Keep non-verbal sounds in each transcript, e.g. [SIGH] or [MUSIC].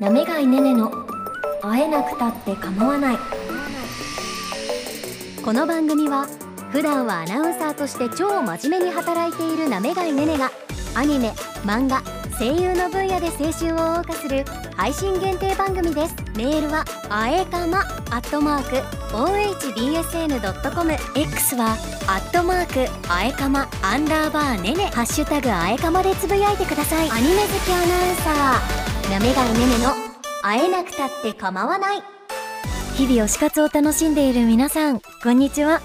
なめがいねねの会えなくたって構わない。この番組は普段はアナウンサーとして超真面目に働いているなめがいねねがアニメ漫画声優の分野で青春を謳歌する配信限定番組です。メールはあえかまアットマーク ohbsn.com X はアットマークあえかまアンダーバーねね。ハッシュタグあえかまでつぶやいてください。アニメ好きアナウンサー。なめがいねねの会えなくたって構わない。日々推し活を楽しんでいる皆さんこんにちは。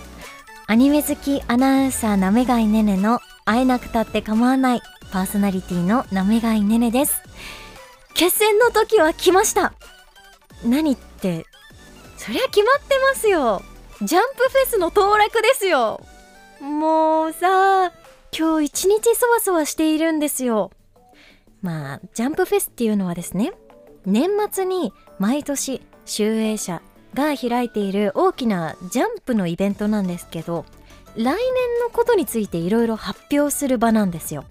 アニメ好きアナウンサーなめがいねねの会えなくたって構わないパーソナリティのなめがいねねです。決戦の時は来ました。何ってそりゃ決まってますよ。ジャンプフェスの当落ですよ。もうさ今日一日そわそわしているんですよ。まあジャンプフェスっていうのはですね年末に毎年集英社が開いている大きなジャンプのイベントなんですけど来年のことについていろいろ発表する場なんですよ。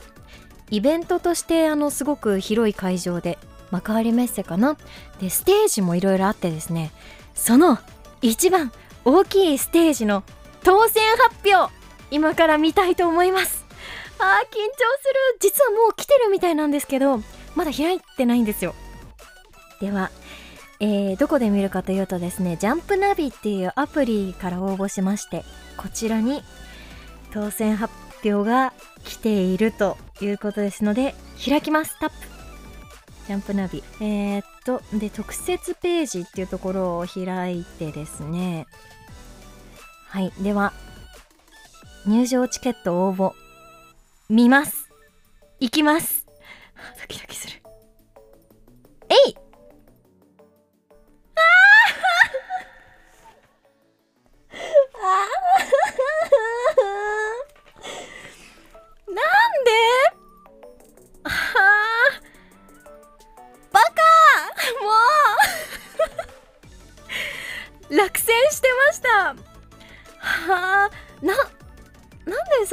イベントとしてあのすごく広い会場で幕張メッセかな？でステージもいろいろあってですねその一番大きいステージの当選発表今から見たいと思います。あー緊張する。実はもう来てるみたいなんですけどまだ開いてないんですよ。ではえー、どこで見るかというとですねジャンプナビっていうアプリから応募しましてこちらに当選発表が来ているということですので開きます。タップ。ジャンプナビ。えー、っとで特設ページっていうところを開いてですね。はい。では入場チケット応募。見ます。行きます。ドキドキする。えい！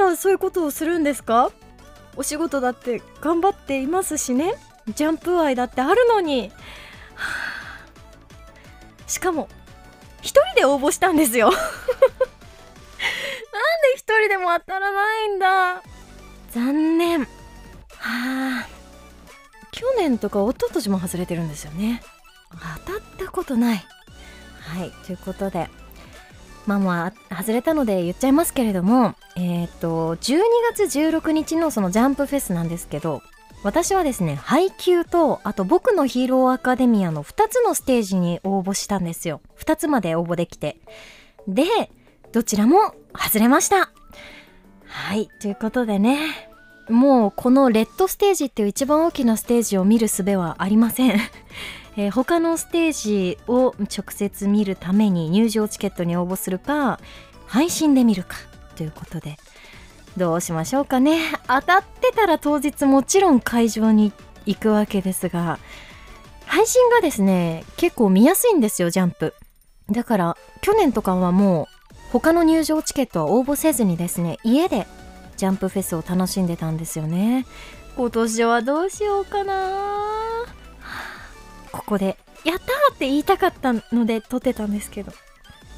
なんそういうことをするんですか？お仕事だって頑張っていますしね。ジャンプ愛だってあるのに、はあ、しかも一人で応募したんですよ。[LAUGHS] なんで一人でも当たらないんだ？残念。はあ。去年とか一昨年も外れてるんですよね。当たったことない。はいということでまあまあ外れたので言っちゃいますけれどもえっ、ー、と12月16日のそのジャンプフェスなんですけど私はですね配給とあと僕のヒーローアカデミアの2つのステージに応募したんですよ。2つまで応募できて。でどちらも外れました。はいということでねもうこのレッドステージっていう一番大きなステージを見る術はありません。[LAUGHS] えー、他のステージを直接見るために入場チケットに応募するか配信で見るか。ということでどうしましょうかね。当たってたら当日もちろん会場に行くわけですが配信がですね結構見やすいんですよジャンプ。だから去年とかはもう他の入場チケットは応募せずにですね家でジャンプフェスを楽しんでたんですよね。今年はどうしようかな。ここで「やった!」って言いたかったので撮ってたんですけど。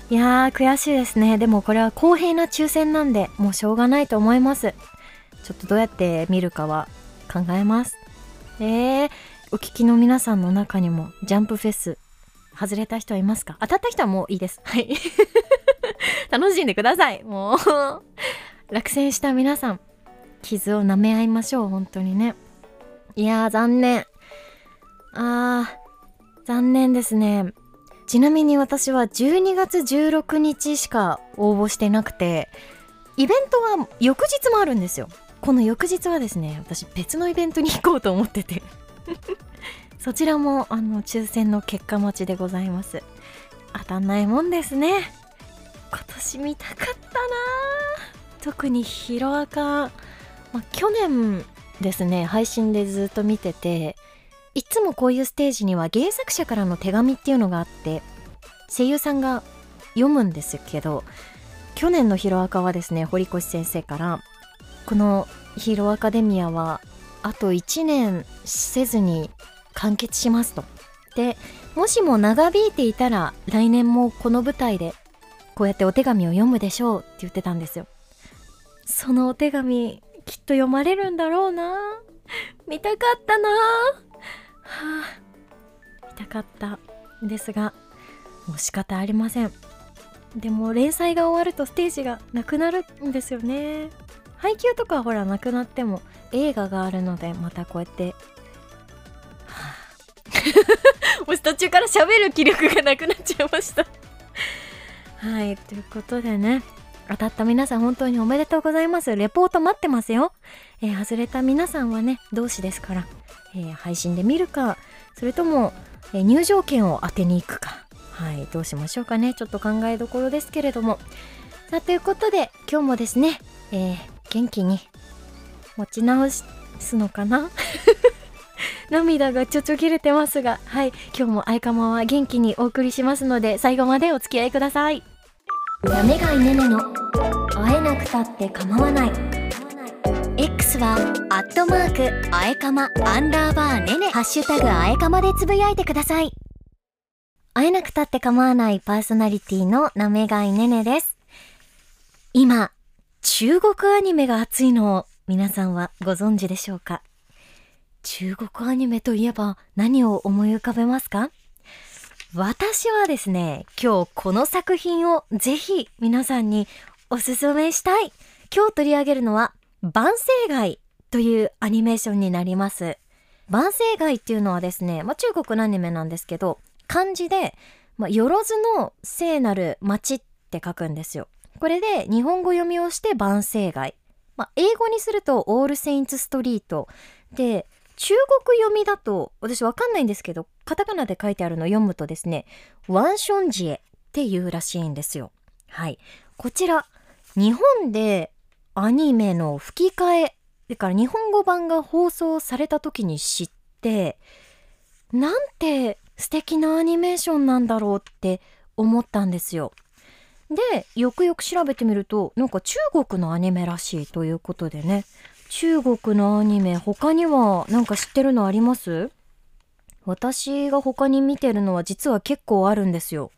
いやー悔しいですね。でもこれは公平な抽選なんでもうしょうがないと思います。ちょっとどうやって見るかは考えます。えー、お聞きの皆さんの中にもジャンプフェス外れた人はいますか？当たった人はもういいです。はい。[LAUGHS] 楽しんでください。もう。落選した皆さん傷を舐め合いましょう本当にね。いやー残念。あー残念ですね。ちなみに私は12月16日しか応募してなくてイベントは翌日もあるんですよ。この翌日はですね私別のイベントに行こうと思ってて。[LAUGHS] そちらもあの抽選の結果待ちでございます。当たんないもんですね。今年見たかったな。特にヒロアカ、ま、去年ですね配信でずっと見てていつもこういうステージには原作者からの手紙っていうのがあって声優さんが読むんですけど去年のヒロアカはですね堀越先生からこのヒーローアカデミアはあと1年せずに完結しますと。でもしも長引いていたら来年もこの舞台でこうやってお手紙を読むでしょうって言ってたんですよ。そのお手紙きっと読まれるんだろうな。見たかったな。はあ見たかったですがもう仕方ありません。でも連載が終わるとステージがなくなるんですよね。配給とかほらなくなっても映画があるのでまたこうやってはあ [LAUGHS] もう途中から喋る気力がなくなっちゃいました。はいということでね当たった皆さん本当におめでとうございます。レポート待ってますよ、えー、外れた皆さんはね同志ですから、えー、配信で見るかそれとも、えー、入場券を当てに行くか。はいどうしましょうかね。ちょっと考えどころですけれども。さあということで今日もですね、えー、元気に持ち直すのかな？[LAUGHS] 涙がちょちょ切れてますがはい今日も相釜は元気にお送りしますので最後までお付き合いください。やめがいねねの会えなくたって構わない。X はアットマークあえかまアンダーバーねねハッシュタグあえかまでつぶやいてください。会えなくたって構わないパーソナリティのなめがいねねです。今中国アニメが熱いのを皆さんはご存知でしょうか？中国アニメといえば何を思い浮かべますか？私はですね、今日この作品をぜひ皆さんにおすすめしたい。今日取り上げるのは、万世街というアニメーションになります。万世街っていうのはですね、まあ、中国のアニメなんですけど、漢字で、まあ、よろずの聖なる町って書くんですよ。これで日本語読みをして万世街。まあ、英語にするとオールセインツストリート。で、中国読みだと、私わかんないんですけど、カタカナで書いてあるのを読むとですね、ワンションジエっていうらしいんですよ。はい。こちら、日本でアニメの吹き替え、だから日本語版が放送された時に知って、なんて素敵なアニメーションなんだろうって思ったんですよ。で、よくよく調べてみると、なんか中国のアニメらしいということでね、中国のアニメ他には何か知ってるのあります？私が他に見てるのは実は結構あるんですよ。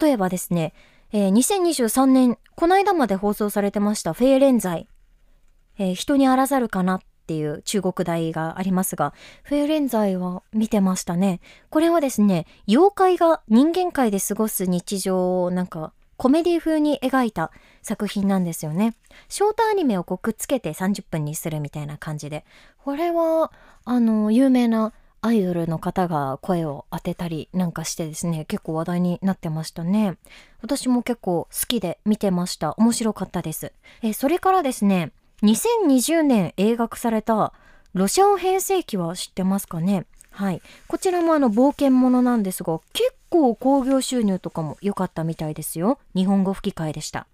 例えばですね、えー、2023年、この間まで放送されてましたフェーレンザイ。えー、人にあらざるかなっていう中国大がありますが、フェーレンザイは見てましたね。これはですね、妖怪が人間界で過ごす日常をなんかコメディ風に描いた作品なんですよね。ショートアニメをこうくっつけて30分にするみたいな感じで。これは、あの、有名なアイドルの方が声を当てたりなんかしてですね、結構話題になってましたね。私も結構好きで見てました。面白かったです。えそれからですね、2020年映画化されたロシアン編成期は知ってますかね？はい。こちらもあの冒険者なんですが、結構興行収入とかも良かったみたいですよ。日本語吹き替えでした。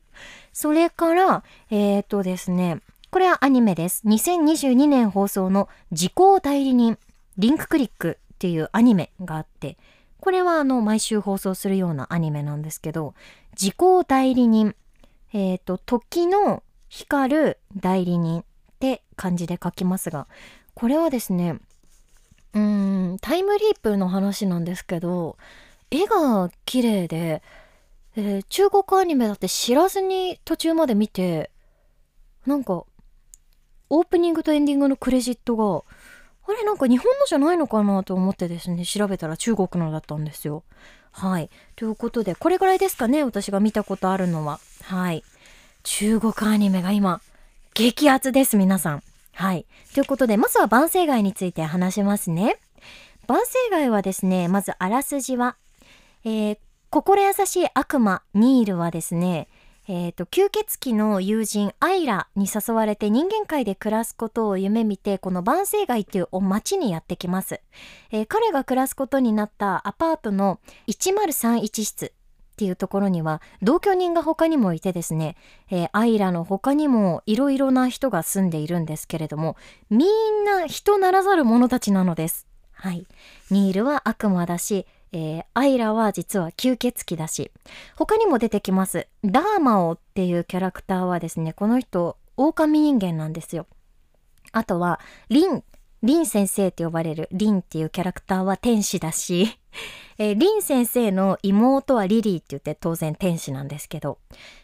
それから、えっ、ー、とですね、これはアニメです。2022年放送の時効代理人、リンククリックっていうアニメがあって、これはあの、毎週放送するようなアニメなんですけど、時効代理人、えっ、ー、と、時の光る代理人って漢字で書きますが、これはですね、うーんタイムリープの話なんですけど絵が綺麗で、えー、中国アニメだって知らずに途中まで見てなんかオープニングとエンディングのクレジットがあれなんか日本のじゃないのかなと思ってですね調べたら中国のだったんですよ。はい。ということでこれぐらいですかね私が見たことあるのは。はい。中国アニメが今激アツです皆さん。はい。ということで、まずは万世街について話しますね。万世街はですね、まずあらすじは、えー、心優しい悪魔、ニールはですね、え、ー、と、吸血鬼の友人、アイラに誘われて人間界で暮らすことを夢見て、この万世街っていう街にやってきます。えー、彼が暮らすことになったアパートの1031室、っていうところには同居人が他にもいてですね、えー、アイラの他にもいろいろな人が住んでいるんですけれどもみんな人ならざる者たちなのです。はい。ニールは悪魔だし、えー、アイラは実は吸血鬼だし他にも出てきます。ダーマオっていうキャラクターはですねこの人狼人間なんですよ。あとはリンリン先生って呼ばれるリンっていうキャラクターは天使だし、[LAUGHS] えー、リン先生の妹はリリーって言って当然天使なんですけど、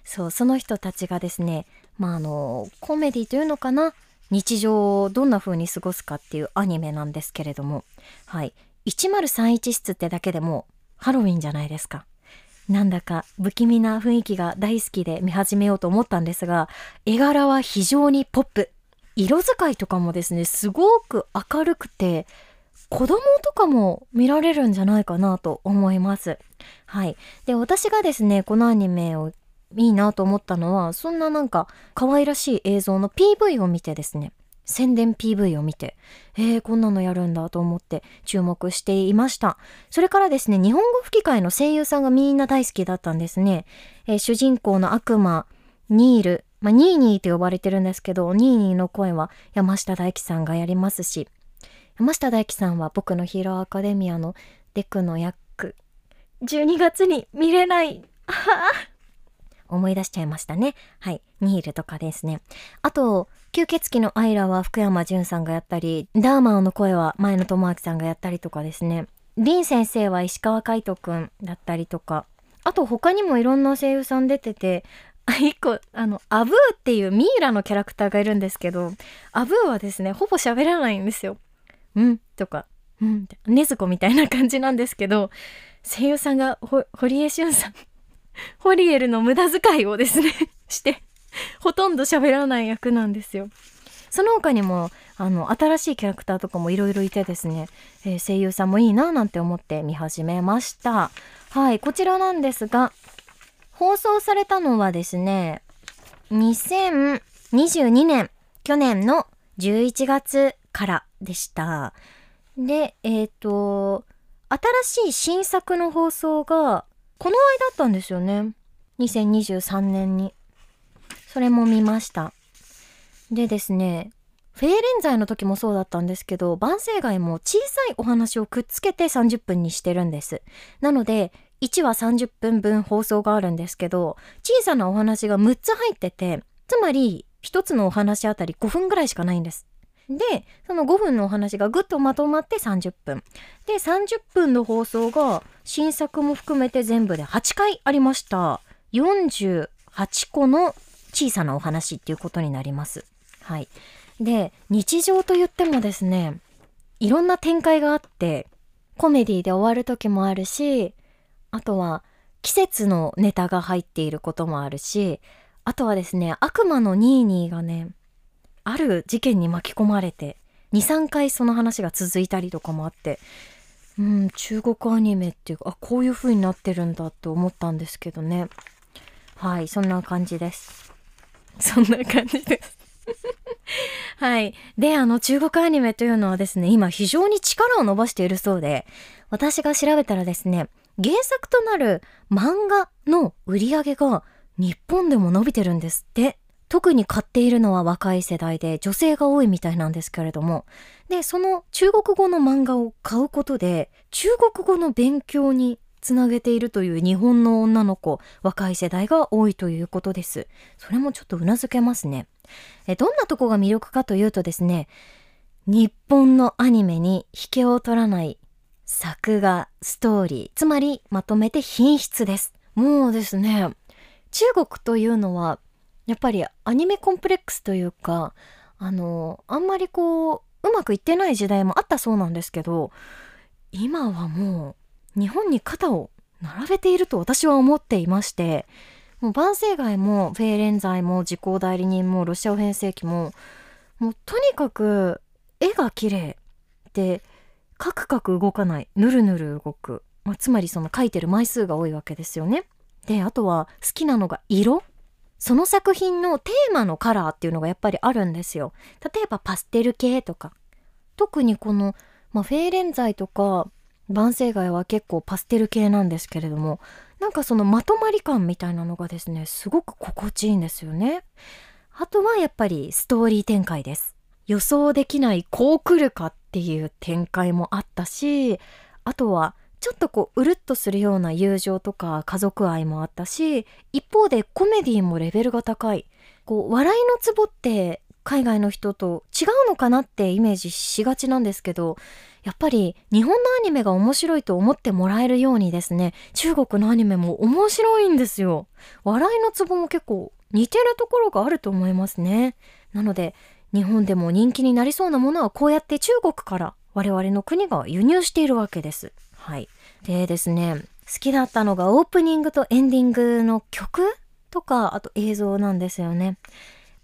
そう、その人たちがですね、まあ、あの、コメディというのかな日常をどんな風に過ごすかっていうアニメなんですけれども、はい。1031室ってだけでもハロウィンじゃないですか。なんだか不気味な雰囲気が大好きで見始めようと思ったんですが、絵柄は非常にポップ。色使いとかもですね、すごく明るくて、子供とかも見られるんじゃないかなと思います。はい。で、私がですね、このアニメをいいなと思ったのは、そんななんか可愛らしい映像の PV を見てですね、宣伝 PV を見て、えー、こんなのやるんだと思って注目していました。それからですね、日本語吹き替えの声優さんがみんな大好きだったんですね。えー、主人公の悪魔、ニール、まあ、ニーニーと呼ばれてるんですけど、ニーニーの声は山下大輝さんがやりますし、山下大輝さんは僕のヒーローアカデミアのデクの役、12月に見れない。[LAUGHS] 思い出しちゃいましたね。はい。ニールとかですね。あと、吸血鬼のアイラは福山潤さんがやったり、ダーマーの声は前野智明さんがやったりとかですね。リン先生は石川海人くんだったりとか。あと他にもいろんな声優さん出てて、一個、あの、アブーっていうミイラのキャラクターがいるんですけど、アブーはですね、ほぼ喋らないんですよ。うん？とか、うん、ねずこみたいな感じなんですけど、声優さんが、堀江俊さんホリエルの無駄遣いをですねして、[LAUGHS] ほとんど喋らない役なんですよ。その他にも、あの、新しいキャラクターとかもいろいろいてですね、えー、声優さんもいいななんて思って見始めました。はい、こちらなんですが、放送されたのはですね、2022年、去年の11月からでした。で、えっ、ー、と、新しい新作の放送がこの間あったんですよね。2023年に。それも見ました。でですね、フェーレンザイの時もそうだったんですけど、万世街も小さいお話をくっつけて30分にしてるんです。なので、1話30分分放送があるんですけど、小さなお話が6つ入ってて、つまり1つのお話あたり5分ぐらいしかないんです。で、その5分のお話がぐっとまとまって30分。で、30分の放送が新作も含めて全部で8回ありました。48個の小さなお話っていうことになります。はい。で、日常と言ってもですね、いろんな展開があって、コメディで終わる時もあるし、あとは季節のネタが入っていることもあるし、あとはですね、悪魔のニーニーがね、ある事件に巻き込まれて23回その話が続いたりとかもあってうん中国アニメっていうかあこういう風になってるんだって思ったんですけどねはいそんな感じですそんな感じですはい。で、あの、中国アニメというのはですね、今非常に力を伸ばしているそうで、私が調べたらですね、原作となる漫画の売り上げが日本でも伸びてるんですって。特に買っているのは若い世代で女性が多いみたいなんですけれども、で、その中国語の漫画を買うことで、中国語の勉強につなげているという日本の女の子、若い世代が多いということです。それもちょっと頷けますね。え、どんなとこが魅力かというとですね、日本のアニメに引けを取らない作画、ストーリー、つまりまとめて品質です。もうですね、中国というのはやっぱりアニメコンプレックスというかあのあんまりこううまくいってない時代もあったそうなんですけど今はもう日本に肩を並べていると私は思っていましてもう万世街もフェーレンザイも時効代理人もロシア編成機ももうとにかく絵が綺麗でカクカク動かないぬるぬる動く、まあ、つまりその描いてる枚数が多いわけですよね。であとは好きなのが色その作品のテーマのカラーっていうのがやっぱりあるんですよ。例えばパステル系とか。特にこの、まあ、フェーレン剤とか万世街は結構パステル系なんですけれども、なんかそのまとまり感みたいなのがですね、すごく心地いいんですよね。あとはやっぱりストーリー展開です。予想できないこう来るかっていう展開もあったし、あとはちょっとこううるっとするような友情とか家族愛もあったし一方でコメディもレベルが高いこう笑いのツボって海外の人と違うのかなってイメージしがちなんですけどやっぱり日本のアニメが面白いと思ってもらえるようにですね中国のアニメも面白いんですよ。笑いのツボも結構似てるところがあると思いますね。なので日本でも人気になりそうなものはこうやって中国から我々の国が輸入しているわけです。はい。でですね好きだったのがオープニングとエンディングの曲とかあと映像なんですよね。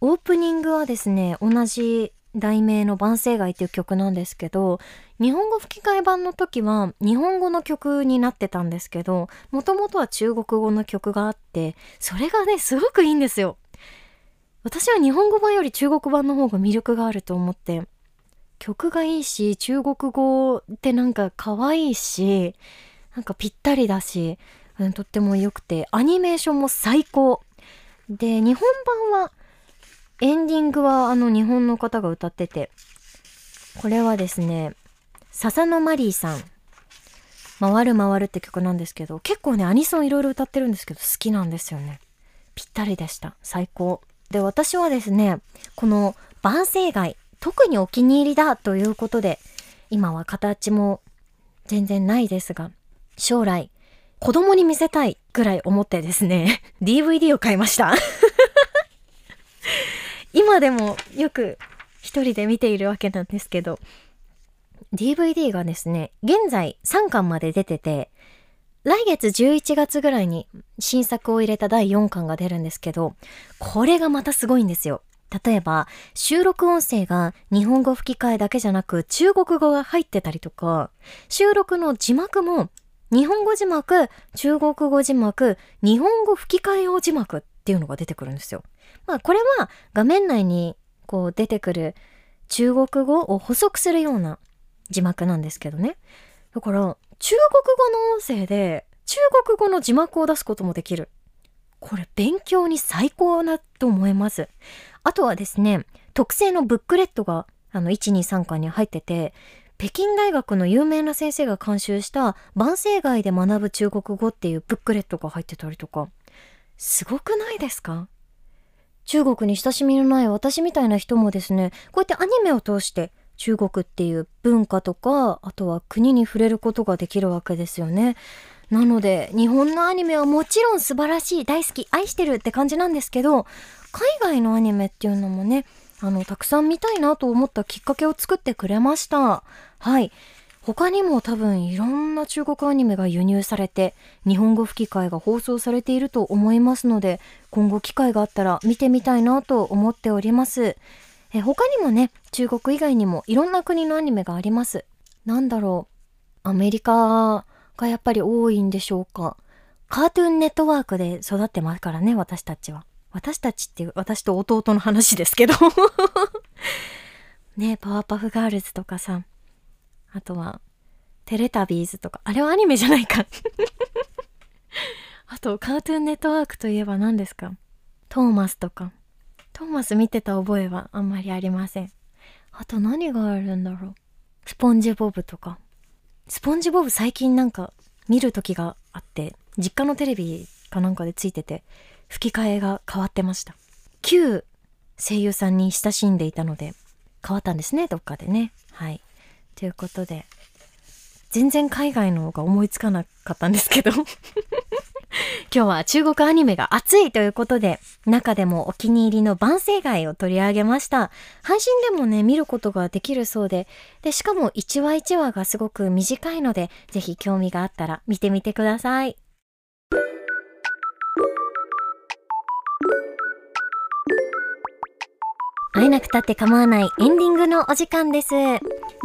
オープニングはですね同じ題名の万世街っていう曲なんですけど日本語吹き替え版の時は日本語の曲になってたんですけどもともとは中国語の曲があってそれがねすごくいいんですよ。私は日本語版より中国版の方が魅力があると思って曲がいいし中国語ってなんか可愛いしなんかぴったりだし、うん、とっても良くてアニメーションも最高。で日本版はエンディングはあの日本の方が歌っててこれはですね笹野マリーさん「回る回る」って曲なんですけど結構ねアニソンいろいろ歌ってるんですけど好きなんですよね。ぴったりでした。最高。で私はですねこの万世街特にお気に入りだということで今は形も全然ないですが将来子供に見せたいぐらい思ってですね [LAUGHS] DVD を買いました。今でもよく一人で見ているわけなんですけど DVD がですね現在3巻まで出てて来月11月ぐらいに新作を入れた第4巻が出るんですけどこれがまたすごいんですよ。例えば収録音声が日本語吹き替えだけじゃなく中国語が入ってたりとか収録の字幕も日本語字幕中国語字幕日本語吹き替え用字幕っっていうのが出てくるんですよまあこれは画面内にこう出てくる中国語を補足するような字幕なんですけどね。だから中国語の音声で中国語の字幕を出すこともできる。これ勉強に最高だと思います。あとはですね、特製のブックレットがあの123巻に入ってて、北京大学の有名な先生が監修した万世街で学ぶ中国語っていうブックレットが入ってたりとか、すごくないですか？中国に親しみのない私みたいな人もですね、こうやってアニメを通して中国っていう文化とか、あとは国に触れることができるわけですよね。なので、日本のアニメはもちろん素晴らしい、大好き、愛してるって感じなんですけど、海外のアニメっていうのもね、あの、たくさん見たいなと思ったきっかけを作ってくれました。はい。他にも多分いろんな中国アニメが輸入されて日本語吹き替えが放送されていると思いますので今後機会があったら見てみたいなと思っております。え他にもね中国以外にもいろんな国のアニメがあります。なんだろう。アメリカがやっぱり多いんでしょうか。カートゥーンネットワークで育ってますからね私たちは。私たちっていう私と弟の話ですけど。[LAUGHS] ねパワーパフガールズとかさ。あとは、テレタビーズとか、あれはアニメじゃないか [LAUGHS] あと、カートゥーンネットワークといえば何ですか？トーマスとか。トーマス見てた覚えはあんまりありません。あと何があるんだろう？スポンジボブとか。スポンジボブ最近なんか見る時があって、実家のテレビかなんかでついてて、吹き替えが変わってました。旧声優さんに親しんでいたので、変わったんですね、どっかでね。はい。ということで全然海外の方が思いつかなかったんですけど。[LAUGHS] 今日は中国アニメが熱いということで中でもお気に入りの万世街を取り上げました。配信でもね見ることができるそうででしかも1話1話がすごく短いのでぜひ興味があったら見てみてください。会えなくたって構わないエンディングのお時間です。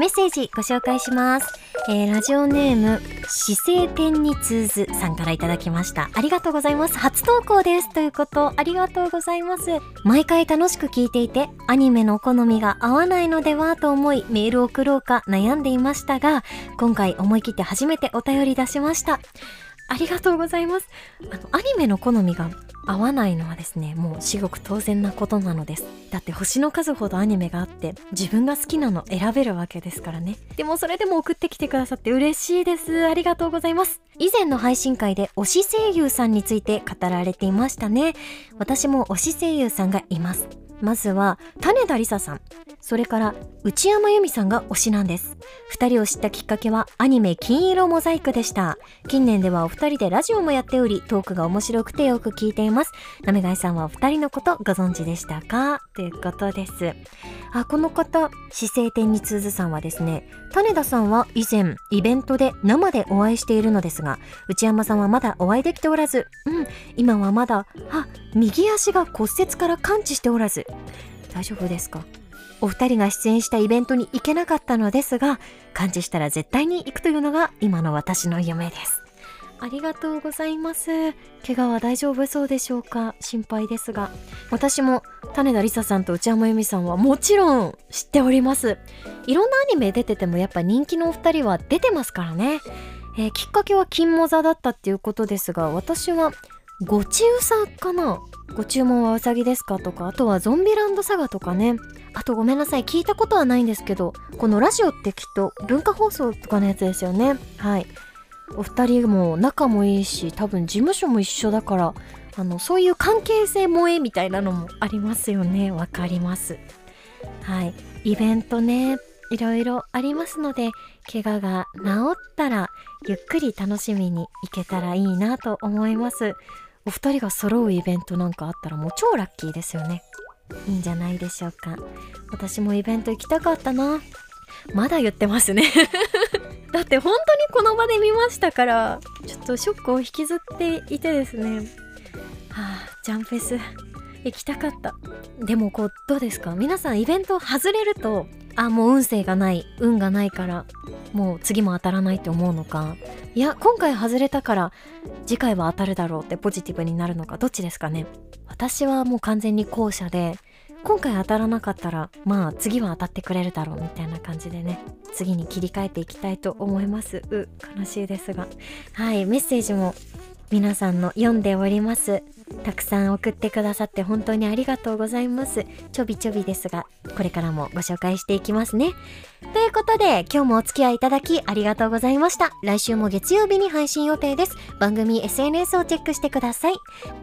メッセージご紹介します。えー、ラジオネーム、姿勢天に通ずさんからいただきました。ありがとうございます。初投稿です。ということ、ありがとうございます。毎回楽しく聞いていて、アニメの好みが合わないのではと思い、メールを送ろうか悩んでいましたが、今回思い切って初めてお便り出しました。ありがとうございます。あの、アニメの好みが合わないのはですねもう至極当然なことなのです。だって星の数ほどアニメがあって自分が好きなの選べるわけですからね。でもそれでも送ってきてくださって嬉しいです。ありがとうございます。以前の配信会で推し声優さんについて語られていましたね。私も推し声優さんがいます。まずは種田理沙さん。それから内山由美さんが推しなんです。2人を知ったきっかけはアニメ金色モザイクでした。近年ではお二人でラジオもやっておりトークが面白くてよく聞いています。なめがいさんはお二人のことご存知でしたか？ということです。あこの方姿勢天に通ずさんはですね種田さんは以前イベントで生でお会いしているのですが内山さんはまだお会いできておらずうん今はまだあ右足が骨折から完治しておらず大丈夫ですか？お二人が出演したイベントに行けなかったのですが完治したら絶対に行くというのが今の私の夢です。ありがとうございます。怪我は大丈夫そうでしょうか？心配ですが。私も種田理沙さんと内山由美さんはもちろん知っております。いろんなアニメ出ててもやっぱ人気のお二人は出てますからね、えー、きっかけは金モザだったっていうことですが私はごちうさかな？ご注文はうさぎですか？とかあとはゾンビランドサガとかね。あとごめんなさい聞いたことはないんですけどこのラジオってきっと文化放送とかのやつですよね。はい。お二人も仲もいいし多分事務所も一緒だからあのそういう関係性萌えみたいなのもありますよね。わかります。はい。イベントねいろいろありますので怪我が治ったらゆっくり楽しみに行けたらいいなと思います。お二人が揃うイベントなんかあったらもう超ラッキーですよね。いいんじゃないでしょうか。私もイベント行きたかったな。まだ言ってますね。[LAUGHS] だって本当にこの場で見ましたからちょっとショックを引きずっていてですね。はあジャンフェス行きたかった。でもこうどうですか？皆さんイベント外れるとあもう運勢がない運がないからもう次も当たらないって思うのか。いや今回外れたから次回は当たるだろうってポジティブになるのかどっちですかね。私はもう完全に後者で今回当たらなかったらまあ次は当たってくれるだろうみたいな感じでね次に切り替えていきたいと思います。う悲しいですが。はいメッセージも皆さんの読んでおります。たくさん送ってくださって本当にありがとうございます。ちょびちょびですがこれからもご紹介していきますね。ということで今日もお付き合いいただきありがとうございました。来週も月曜日に配信予定です。番組 SNS をチェックしてください。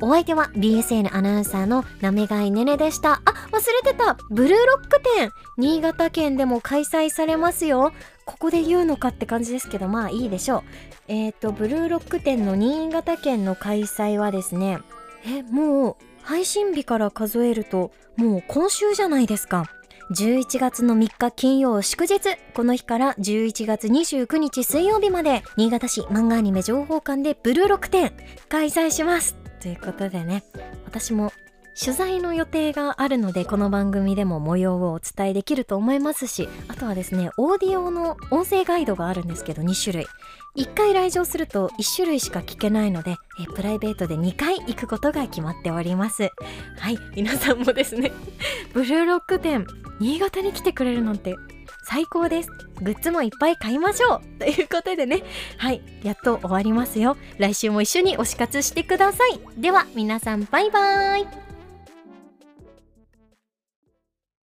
お相手は BSN アナウンサーのなめがいねねでした。あ忘れてた。ブルーロック展新潟県でも開催されますよ。ここで言うのかって感じですけどまあいいでしょう。えっ、ー、とブルーロック店の新潟県の開催はですねえもう配信日から数えるともう今週じゃないですか。11月の3日金曜祝日この日から11月29日水曜日まで新潟市漫画アニメ情報館でブルーロック展開催します。ということでね私も取材の予定があるのでこの番組でも模様をお伝えできると思いますしあとはですねオーディオの音声ガイドがあるんですけど2種類。1回来場すると1種類しか聞けないのでえプライベートで2回行くことが決まっております。はい皆さんもですね [LAUGHS] ブルーロック店新潟に来てくれるなんて最高です。グッズもいっぱい買いましょう。ということでね。はいやっと終わりますよ。来週も一緒に推し活してください。では皆さんバイバーイ。